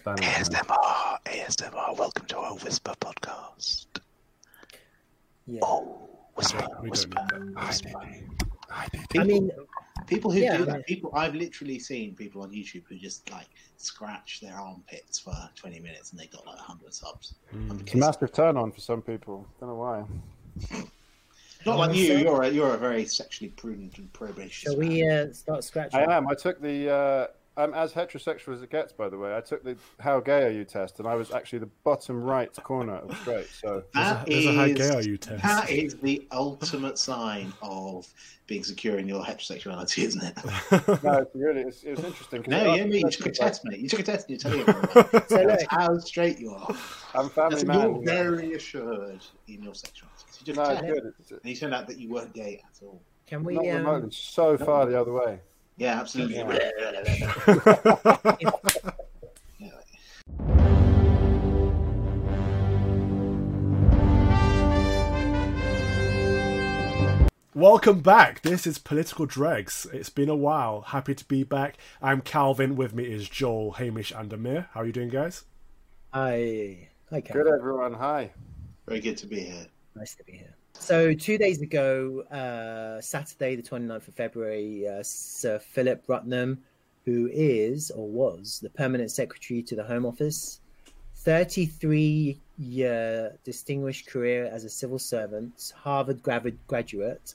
Standing ASMR, ASMR. Welcome to our Whisper podcast. Yeah. Oh, whisper, We don't whisper. need that. whisper. I mean, People who Yeah, do that, mean- people I've literally seen people on YouTube who just like scratch their armpits for 20 minutes and they got like 100 subs. Mm. It's a massive turn on for some people. Don't know why. Not like you. You're a, you're a very sexually prudent and probacious. shall we uh, start scratching? I am. I took the. Uh, I'm as heterosexual as it gets, by the way. I took the "How gay are you?" test, and I was actually the bottom right corner of straight. So There's a, That there's a how is- gay are you test. That is the ultimate sign of being secure in your heterosexuality, isn't it? no, it's really, it's, it was interesting. 'cause No, it yeah, asked you me took a test, mate. You took a test and you're telling everyone So look, that's how straight you are. I'm a family That's, man. you're you very assured in your sexuality. So you No, it's good. And you turned out that you weren't gay at all. can we? not Um, remotely. So far the other way. Yeah, absolutely. Yeah. Yeah. Welcome back. This is Political Dregs. It's been a while. Happy to be back. I'm Calvin. With me is Joel, Hamish, and Amir. How are you doing, guys? Hi, hi, Good, everyone. Hi. Very good to be here. Nice to be here. So, two days ago, uh, Saturday, the 29th of February, uh, Sir Philip Rutnam, who is or was the permanent secretary to the Home Office, 33 year distinguished career as a civil servant, Harvard graduate.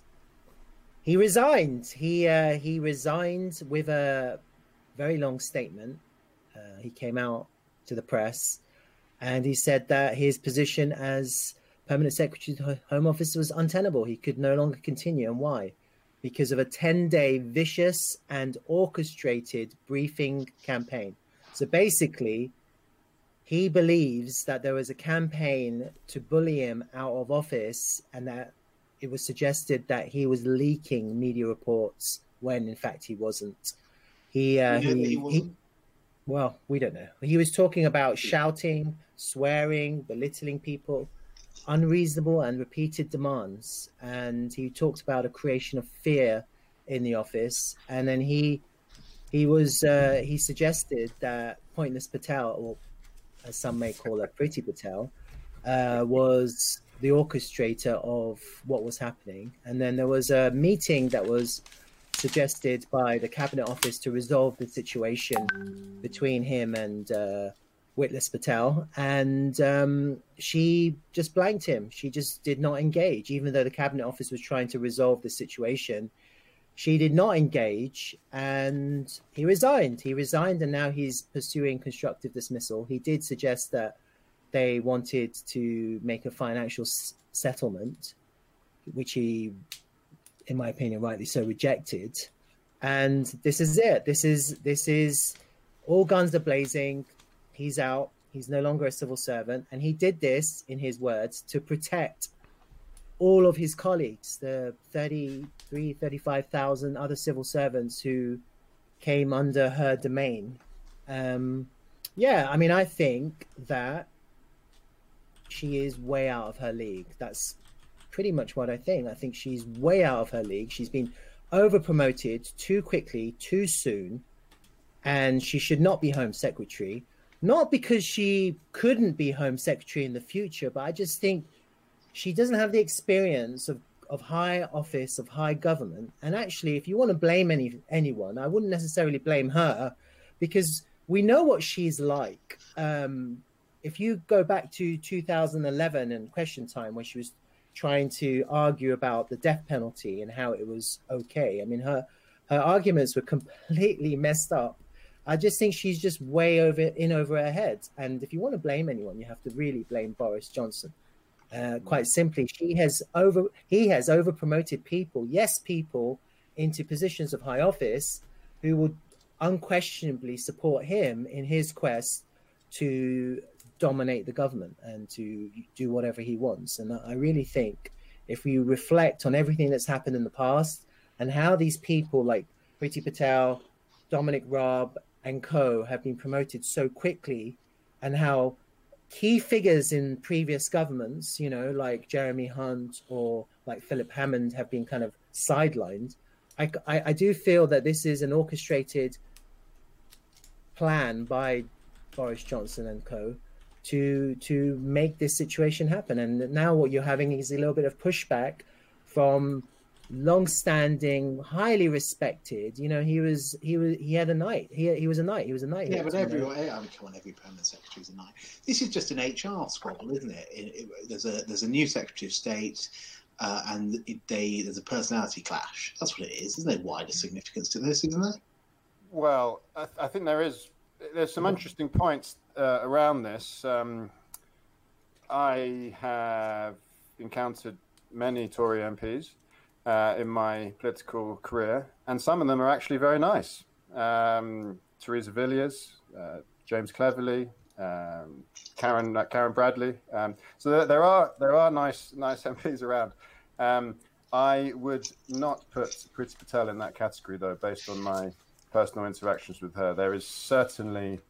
He resigned. He uh, he resigned with a very long statement. Uh, he came out to the press and he said that his position as permanent secretary to the Home Office was untenable. He could no longer continue. And why? Because of a 10 day vicious and orchestrated briefing campaign. So basically, he believes that there was a campaign to bully him out of office and that it was suggested that he was leaking media reports when in fact he wasn't. He, uh, You know that he, he he, wasn't? well, we don't know. He was talking about shouting, swearing, belittling people, unreasonable and repeated demands. And he talked about a creation of fear in the office. And then he he was uh, he suggested that Pointless Patel, or as some may call her, Pretty Patel, uh, was the orchestrator of what was happening. And then there was a meeting that was suggested by the cabinet office to resolve the situation between him and uh, Witless Patel, and um, she just blanked him. She just did not engage, even though the cabinet office was trying to resolve the situation. She did not engage, and he resigned. He resigned, and now he's pursuing constructive dismissal. He did suggest that they wanted to make a financial s- settlement, which he in my opinion, rightly so rejected. And this is it. This is this is all guns are blazing. He's out. He's no longer a civil servant, and he did this, in his words, to protect all of his colleagues, the 33, 35,000 other civil servants who came under her domain. Um, yeah, I mean, I think that she is way out of her league. That's pretty much what I think. I think she's way out of her league. She's been over promoted too quickly, too soon, and she should not be Home Secretary. Not because she couldn't be Home Secretary in the future, but I just think she doesn't have the experience of, of high office, of high government. And actually, if you want to blame any anyone, I wouldn't necessarily blame her because we know what she's like. Um, if you go back to 2011 and question time when she was trying to argue about the death penalty and how it was okay. I mean, her her arguments were completely messed up. I just think she's just way over in over her head. And if you want to blame anyone, you have to really blame Boris Johnson. Uh, quite simply, she has over he has over promoted people, yes, people into positions of high office who would unquestionably support him in his quest to dominate the government and to do whatever he wants. And I really think if we reflect on everything that's happened in the past and how these people like Priti Patel, Dominic Raab, and co have been promoted so quickly, and how key figures in previous governments, you know, like Jeremy Hunt or like Philip Hammond, have been kind of sidelined. I, I, I do feel that this is an orchestrated plan by Boris Johnson and co to to make this situation happen. And now what you're having is a little bit of pushback from long-standing, highly respected. You know, he was he was he had a knight. He he was a knight. He was a knight. Yeah, but every I mean, come on, every permanent secretary is a knight. This is just an HR squabble, isn't it? It- it- there's a there's a new secretary of state, uh, and it, they there's a personality clash. That's what it is. There's no wider significance to this, isn't there? Well, I, I think there is. There's some interesting points uh, around this. Um, I have encountered many Tory MPs uh, in my political career, and some of them are actually very nice. Um, Theresa Villiers, uh, James Cleverly, um, Karen uh, Karen Bradley. Um, so there, there are there are nice nice MPs around. Um, I would not put Priti Patel in that category, though, based on my personal interactions with her. There is certainly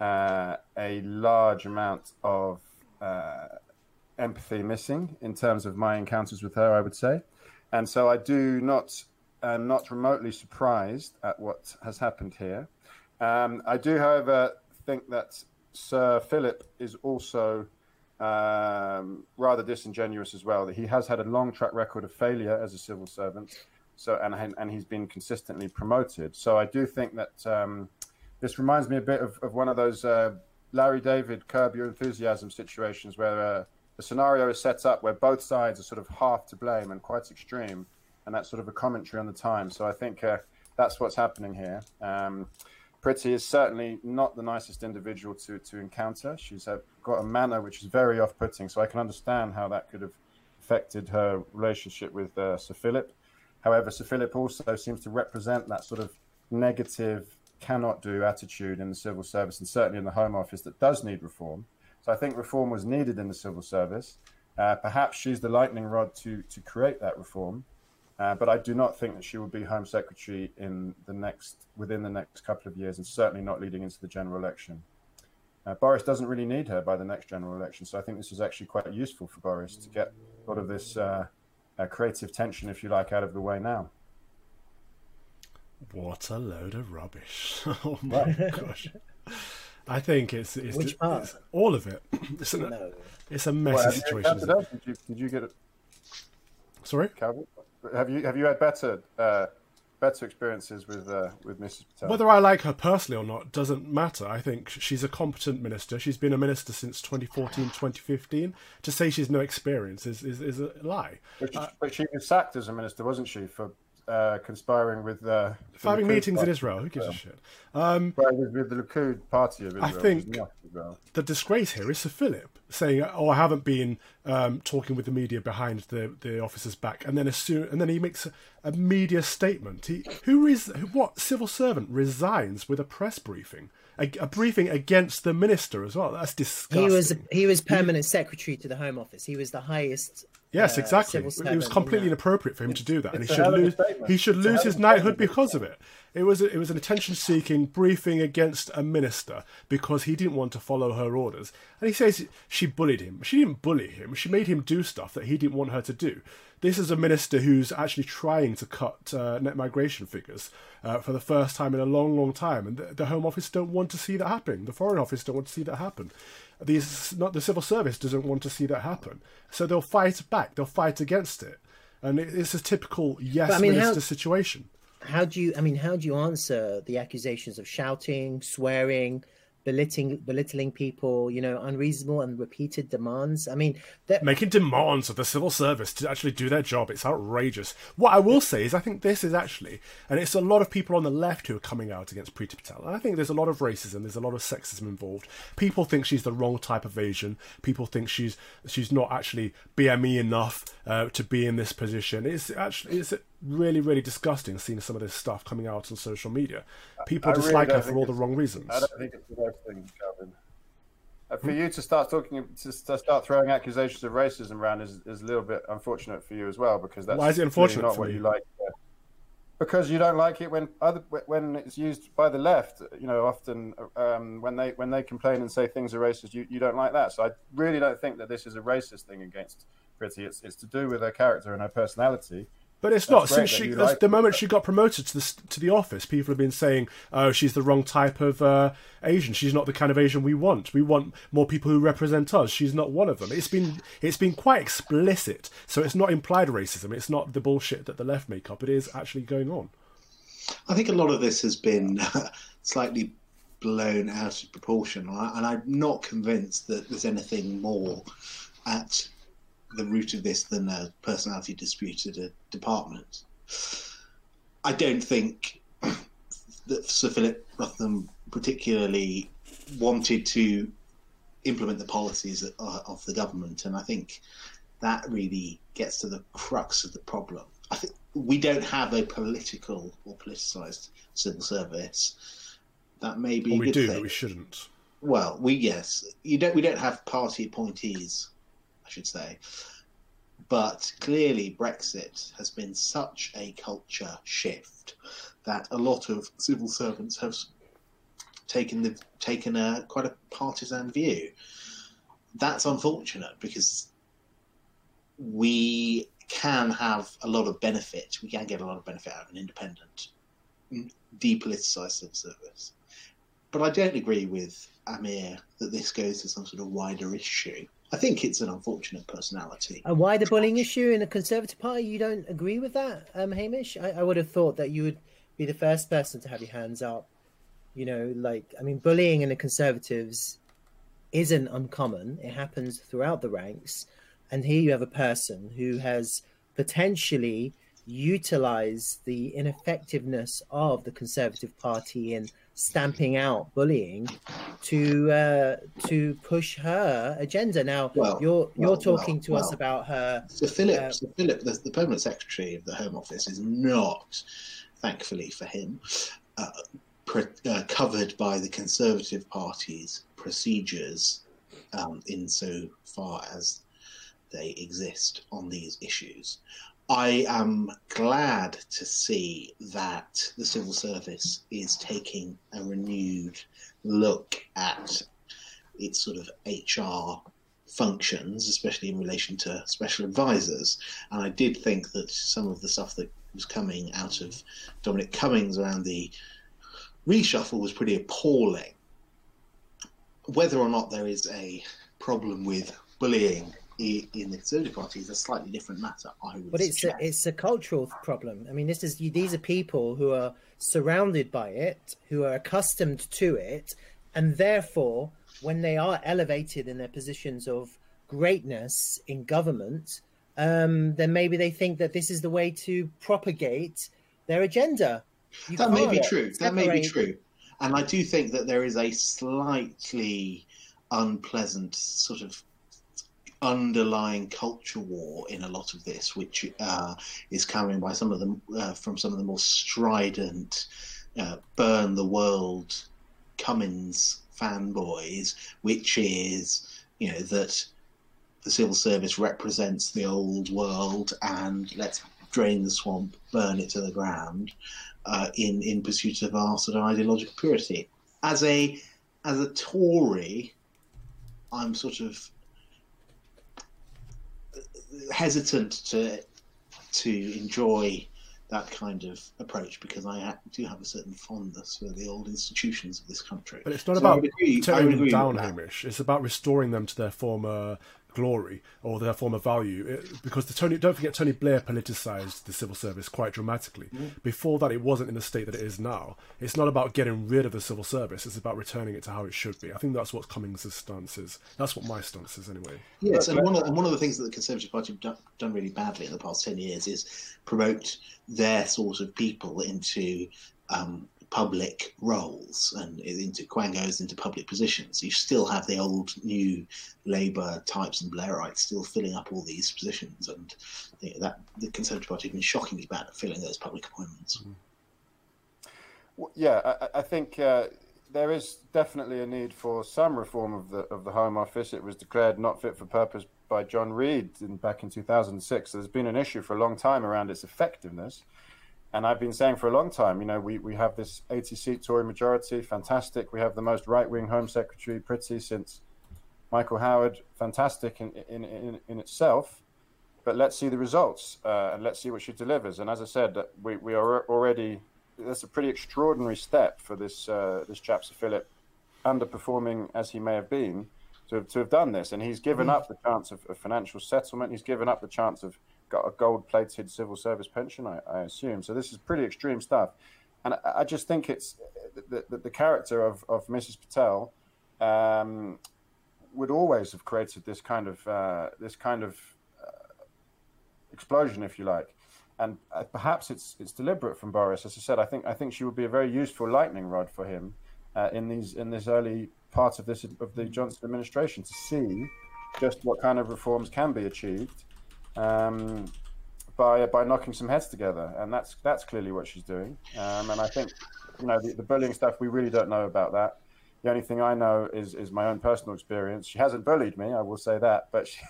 uh, a large amount of uh, empathy missing in terms of my encounters with her, I would say. And so I do not, am not remotely surprised at what has happened here. Um, I do, however, think that Sir Philip is also um, rather disingenuous as well. That he has had a long track record of failure as a civil servant, so and and he's been consistently promoted. So I do think that um, this reminds me a bit of, of one of those uh, Larry David curb your enthusiasm situations where uh, the scenario is set up where both sides are sort of half to blame and quite extreme, and that's sort of a commentary on the time. So I think uh, that's what's happening here. Um, Priti is certainly not the nicest individual to, to encounter. She's uh, got a manner which is very off putting, so I can understand how that could have affected her relationship with uh, Sir Philip. However, Sir Philip also seems to represent that sort of negative, cannot do attitude in the civil service and certainly in the Home Office that does need reform. So I think reform was needed in the civil service. Uh, perhaps she's the lightning rod to, to create that reform. Uh, but I do not think that she will be Home Secretary in the next within the next couple of years, and certainly not leading into the general election. Uh, Boris doesn't really need her by the next general election, so I think this is actually quite useful for Boris to get a lot of this uh, uh, creative tension, if you like, out of the way now. What a load of rubbish! Oh my gosh. I think it's it's, Which part? it's all of it. It's, an, No. it's a messy Well, situation. encountered isn't it? her? Did you, did you get it, Sorry. Calvin? Have you have you had better uh, better experiences with uh, with Mrs. Patel? Whether I like her personally or not doesn't matter. I think she's a competent minister. She's been a minister since 2014, 2015. To say she's no experience is, is, is a lie. But she, but she was sacked as a minister, wasn't she, for uh, conspiring with uh, the having Likud meetings in? Israel, who gives a shit? Um, Well, with, with the Likud party of Israel. I think- Israel. the disgrace here is Sir Philip saying, "Oh, I haven't been um, talking with the media behind the, the officer's back," and then assume, and then he makes a, a media statement. He who is what civil servant resigns with a press briefing, a, a briefing against the minister as well. That's disgusting. He was he was permanent secretary to the Home Office. He was the highest. Yes, uh, exactly. It was completely inappropriate for him to do that, and he should a lose. He should It's lose his knighthood because of it. It was it was an attention-seeking briefing against a minister because he didn't want to follow her orders, and he says she bullied him. She didn't bully him. She made him do stuff that he didn't want her to do. This is a minister who's actually trying to cut uh, net migration figures uh, for the first time in a long, long time, and the, the Home Office don't want to see that happen. The Foreign Office don't want to see that happen. These not the civil service doesn't want to see that happen, so they'll fight back. They'll fight against it, and it's a typical yes I mean, how- minister situation. How do you? I mean, how do you answer the accusations of shouting, swearing, belittling, belittling people? You know, unreasonable and repeated demands. I mean, making demands of the civil service to actually do their job. It's outrageous. What I will say is, I think this is actually, and it's a lot of people on the left who are coming out against Priti Patel. And I think there's a lot of racism, there's a lot of sexism involved. People think she's the wrong type of Asian. People think she's she's not actually BME enough uh, to be in this position. It's actually it's really really disgusting seeing some of this stuff coming out on social media. People I dislike don't her for all the wrong reasons. I don't think it's the right thing, Calvin. Uh, for you to start talking, to, to start throwing accusations of racism around is, is a little bit unfortunate for you as well, because that's Why is it clearly unfortunate not what me? you like. uh, because you don't like it when other when it's used by the left. You know, often um, when they when they complain and say things are racist, you, you don't like that. So I really don't think that this is a racist thing against Priti. It's it's to do with her character and her personality. But it's not That's great since she like the moment she got promoted to the to the office. People have been saying, "Oh, she's the wrong type of uh, Asian. She's not the kind of Asian we want. We want more people who represent us. She's not one of them." It's been it's been quite explicit. So it's not implied racism. It's not the bullshit that the left make up. It is actually going on. I think a lot of this has been slightly blown out of proportion, and I'm not convinced that there's anything more at the root of this than a personality dispute at a department. I don't think that Sir Philip Rutnam particularly wanted to implement the policies of, the government, and I think that really gets to the crux of the problem. I think we don't have a political or politicised civil service. That may be Well, we do, thing. but we shouldn't. Well, we yes, you don't. We don't have party appointees, should say. But clearly, Brexit has been such a culture shift that a lot of civil servants have taken the taken a quite a partisan view. That's unfortunate because we can have a lot of benefit. We can get a lot of benefit out of an independent, mm, depoliticized civil service. But I don't agree with Amir that this goes to some sort of wider issue. I think it's an unfortunate personality. Why the bullying issue in the Conservative Party, you don't agree with that, um, Hamish? I, I would have thought that you would be the first person to have your hands up. You know, like, I mean, bullying in the Conservatives isn't uncommon, it happens throughout the ranks. And here you have a person who has potentially utilized the ineffectiveness of the Conservative Party in stamping out bullying to uh, to push her agenda. Now Well, you're you're well, talking well, to us about her. So Philip, Uh, Philip, the, the permanent secretary of the Home Office, is not, thankfully for him, uh, pre- uh, covered by the Conservative Party's procedures, um, insofar as they exist on these issues. I am glad to see that the civil service is taking a renewed look at its sort of HR functions, especially in relation to special advisors. And I did think that some of the stuff that was coming out of Dominic Cummings around the reshuffle was pretty appalling. Whether or not there is a problem with bullying in the Conservative Party is a slightly different matter. I would But it's a, it's a cultural problem. I mean, this is these are people who are surrounded by it, who are accustomed to it, and therefore, when they are elevated in their positions of greatness in government, um, then maybe they think that this is the way to propagate their agenda. You that may be true. That may be true. And I do think that there is a slightly unpleasant sort of underlying culture war in a lot of this, which uh, is coming by some of them uh, from some of the more strident, uh, burn the world Cummings fanboys, which is you know that the civil service represents the old world and let's drain the swamp, burn it to the ground uh, in in pursuit of our sort of ideological purity. As a as a Tory, I'm sort of hesitant to to enjoy that kind of approach because I ha- do have a certain fondness for the old institutions of this country. But it's not So about tearing them down, Hamish. It's about restoring them to their former glory or their former value. It, because the Tony, don't forget, Tony Blair politicized the civil service quite dramatically. Mm. Before that, it wasn't in the state that it is now. It's not about getting rid of the civil service. It's about returning it to how it should be. I think that's what Cummings' stance is. That's what my stance is, anyway. Yes, and one of, and one of the things that the Conservative Party have done, done really badly in the past 10 years is promote their sort of people into um, public roles and into quangos, into public positions. You still have the old new Labour types and Blairites still filling up all these positions, and you know, that the Conservative Party have been shockingly bad at filling those public appointments. W- Yeah, I- I, think uh, there is definitely a need for some reform of the of the Home Office. It was declared not fit for purpose by John Reid in, back in 2006. So there's been an issue for a long time around its effectiveness. And I've been saying for a long time, you know, we, we have this 80 seat Tory majority, fantastic. We have the most right wing Home Secretary, Priti, since Michael Howard, fantastic in, in, in, in itself. but let's see the results uh, and let's see what she delivers. And as I said, we, we are already that's a pretty extraordinary step for this uh, this chap Sir Philip, underperforming as he may have been, to have, to have done this. And he's given up the chance of, of financial settlement. He's given up the chance of got a gold-plated civil service pension, I, I assume. So this is pretty extreme stuff. And I, I just think it's the, the, the, character of, of Mrs. Patel um, would always have created this kind of uh, this kind of uh, explosion, if you like. And uh, perhaps it's it's deliberate from Boris. As I said, I think I think she would be a very useful lightning rod for him uh, in these in this early part of this of the Johnson administration to see just what kind of reforms can be achieved um, by by knocking some heads together, and that's that's clearly what she's doing. Um, and I think you know the, the, bullying stuff we really don't know about that. The only thing I know is is my own personal experience. She hasn't bullied me, I will say that, but she,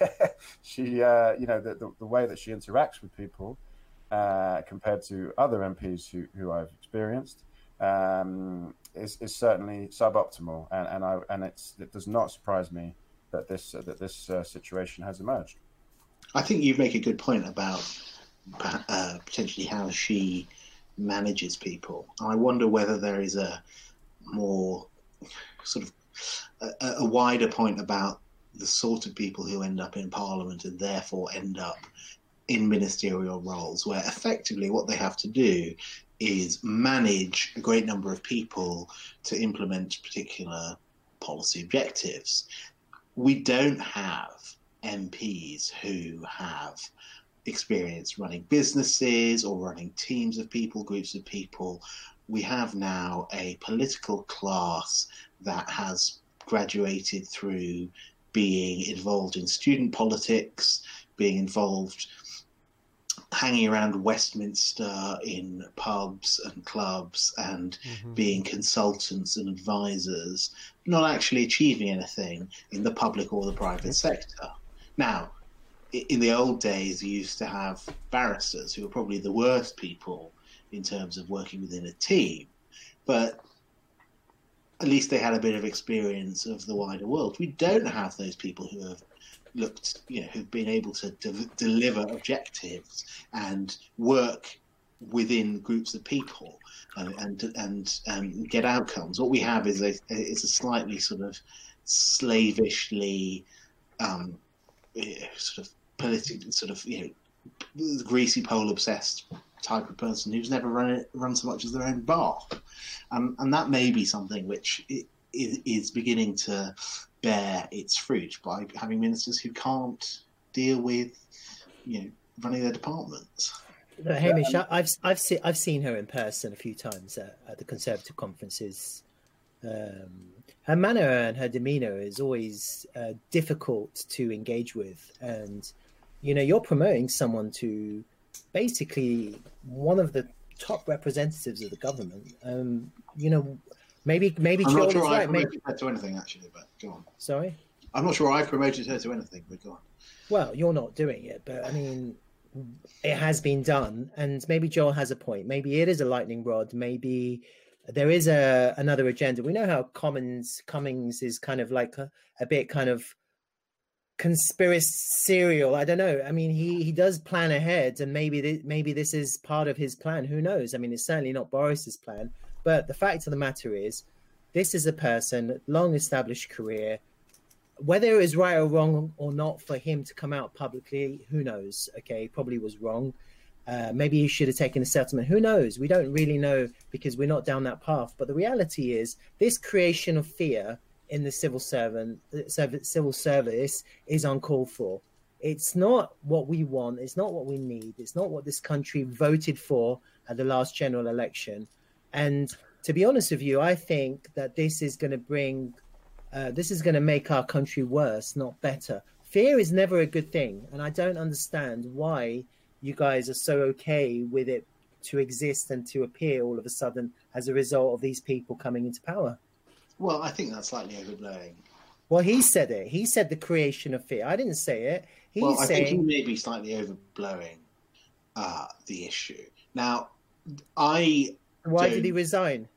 she uh, you know the, the, the, way that she interacts with people uh, compared to other MPs who who I've experienced. Um, is, is certainly suboptimal, and and I and it's it does not surprise me that this uh, that this uh, situation has emerged. I think you make a good point about uh, potentially how she manages people. I wonder whether there is a more sort of a, a, wider point about the sort of people who end up in parliament and therefore end up in ministerial roles, where effectively what they have to do is manage a great number of people to implement particular policy objectives. We don't have MPs who have experience running businesses or running teams of people, groups of people. We have now a political class that has graduated through being involved in student politics, being involved hanging around Westminster in pubs and clubs and mm-hmm. being consultants and advisors, not actually achieving anything in the public or the private sector. Now, in the old days, you used to have barristers who were probably the worst people in terms of working within a team, but at least they had a bit of experience of the wider world. We don't have those people who have looked, you know, who've been able to de- deliver objectives and work within groups of people and and and um, get outcomes. What we have is a is a slightly sort of slavishly um, sort of political, sort of you know, greasy pole obsessed type of person who's never run it, run so much as their own bar, um, and that may be something which is beginning to bear its fruit by having ministers who can't deal with, you know, running their departments. No, Hamish, I've I've seen I've seen her in person a few times at, at the Conservative conferences. Um, her manner and her demeanor is always uh, difficult to engage with, and you know, you're promoting someone to basically one of the top representatives of the government. Um, you know, maybe maybe I'm not sure I've right. promoted maybe... her to anything actually, but go on. Sorry, I'm not sure I've promoted her to anything, but go on. Well, you're not doing it, but I mean, it has been done, and maybe Joel has a point. Maybe it is a lightning rod. Maybe there is a another agenda. We know how Commons Cummings is kind of like a, a bit kind of conspiratorial. I don't know. I mean, he he does plan ahead, and maybe th- maybe this is part of his plan. Who knows? I mean, it's certainly not Boris's plan. But the fact of the matter is, this is a person, long established career. Whether it was right or wrong or not for him to come out publicly, who knows? Okay, probably was wrong. Uh, maybe he should have taken a settlement. Who knows? We don't really know because we're not down that path. But the reality is, this creation of fear in the civil servant civil service is uncalled for. It's not what we want. It's not what we need. It's not what this country voted for at the last general election. And to be honest with you, I think that this is going to bring, uh, this is going to make our country worse, not better. Fear is never a good thing, and I don't understand why you guys are so okay with it to exist and to appear all of a sudden as a result of these people coming into power. Well, I think that's slightly overblowing. Well, he said it. He said the creation of fear. I didn't say it. He's well, I saying... think he may be slightly overblowing uh, the issue. Now, I. Why did he resign?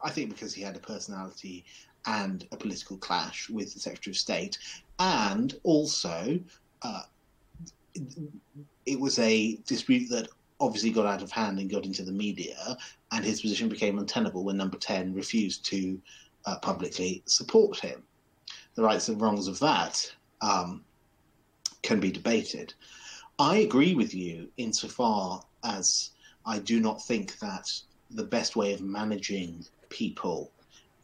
I think because he had a personality and a political clash with the Secretary of State, and also uh, it was a dispute that obviously got out of hand and got into the media, and his position became untenable when Number Ten refused to uh, publicly support him. The rights and wrongs of that um, can be debated. I agree with you insofar as I do not think that the best way of managing people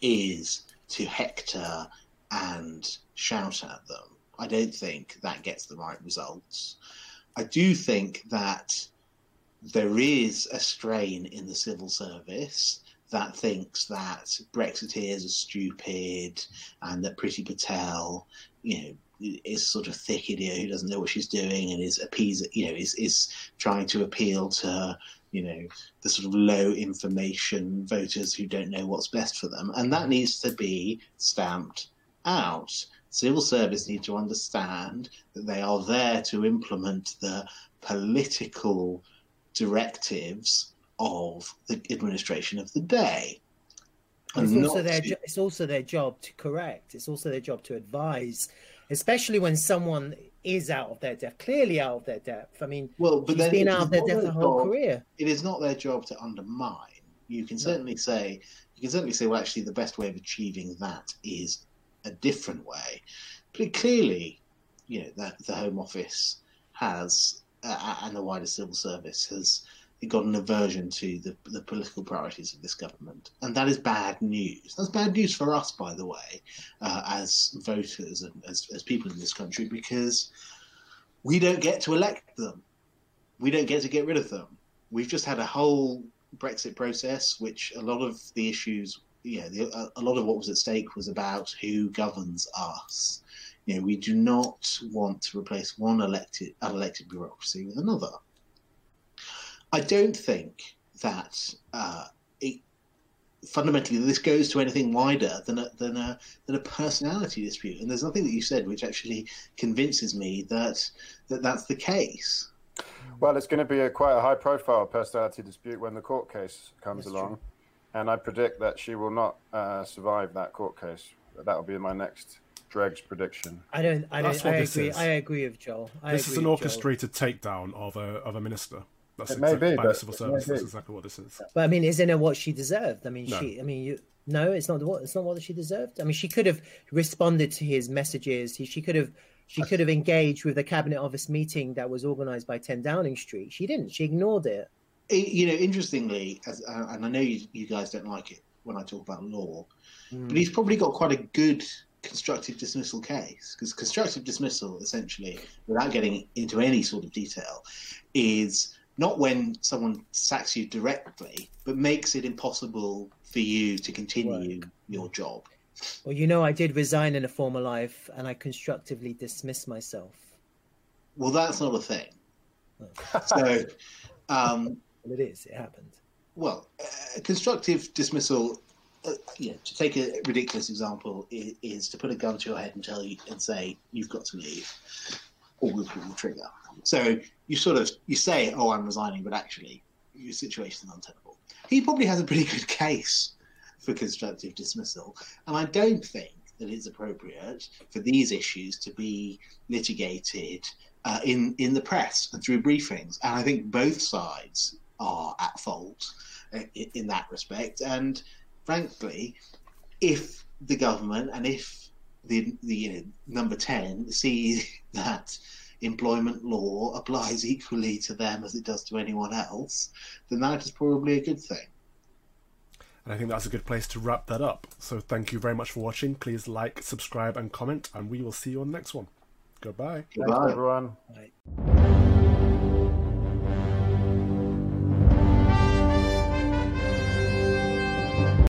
is to hector and shout at them. I don't think that gets the right results. I do think that there is a strain in the civil service that thinks that Brexiteers are stupid and that Priti Patel, you know, is sort of thick idiot who doesn't know what she's doing and is appease, you know, is is trying to appeal to, you know, the sort of low information voters who don't know what's best for them, and that needs to be stamped out. Civil service need to understand that they are there to implement the political directives of the administration of the day. It's also their to- it's also their job to correct. It's also their job to advise, especially when someone is out of their depth, clearly out of their depth. I mean, well, but she's then been out of their depth her whole job- career. It is not their job to undermine. You can certainly say you can certainly say, well, actually, the best way of achieving that is a different way. But clearly, you know, that the Home Office has uh, and the wider civil service has got an aversion to the, the political priorities of this government, and that is bad news. That's bad news for us, by the way, uh, as voters and as, as people in this country, because we don't get to elect them. We don't get to get rid of them. We've just had a whole Brexit process, which a lot of the issues, yeah, the, a, a lot of what was at stake was about who governs us. You know, we do not want to replace one elected unelected bureaucracy with another. I don't think that uh, it, fundamentally this goes to anything wider than a, than a than a personality dispute. And there's nothing that you said which actually convinces me that that that's the case. Well, it's going to be a quite a high-profile personality dispute when the court case comes That's along, true. And I predict that she will not uh, survive that court case. That will be my next Dregs prediction. I don't. I That's don't. I agree. is. I agree with Joel. I this is an with Joel. orchestrated takedown of a of a minister. That's It may exactly be, by but civil service. That's exactly what this is. But I mean, isn't it what she deserved? I mean, No. she. I mean, you. No, it's not what. It's not what she deserved. I mean, she could have responded to his messages. He, she could have. She could have engaged with the cabinet office meeting that was organised by Ten Downing Street. She didn't. She ignored it. You know, interestingly, as, uh, and I know you, you guys don't like it when I talk about law, but he's probably got quite a good constructive dismissal case because constructive dismissal, essentially, without getting into any sort of detail, is not when someone sacks you directly, but makes it impossible for you to continue your job. Well, you know, I did resign in a former life, and I constructively dismissed myself. Well, that's not a thing. So, um, Well, it is. It happened. Well, uh, constructive dismissal. Uh, yeah, to take a ridiculous example, is, is to put a gun to your head and tell you and say you've got to leave, or we'll pull the trigger. So you sort of you say, "Oh, I'm resigning," but actually your situation is untenable. He probably has a pretty good case for constructive dismissal, and I don't think that it's appropriate for these issues to be litigated uh, in in the press and through briefings. And I think both sides are at fault uh, in that respect. And frankly, if the government and if the the you know, number ten see that employment law applies equally to them as it does to anyone else, then that is probably a good thing. And I think that's a good place to wrap that up. So thank you very much for watching. Please like, subscribe, and comment, and we will see you on the next one. Goodbye. Thanks, everyone. Right.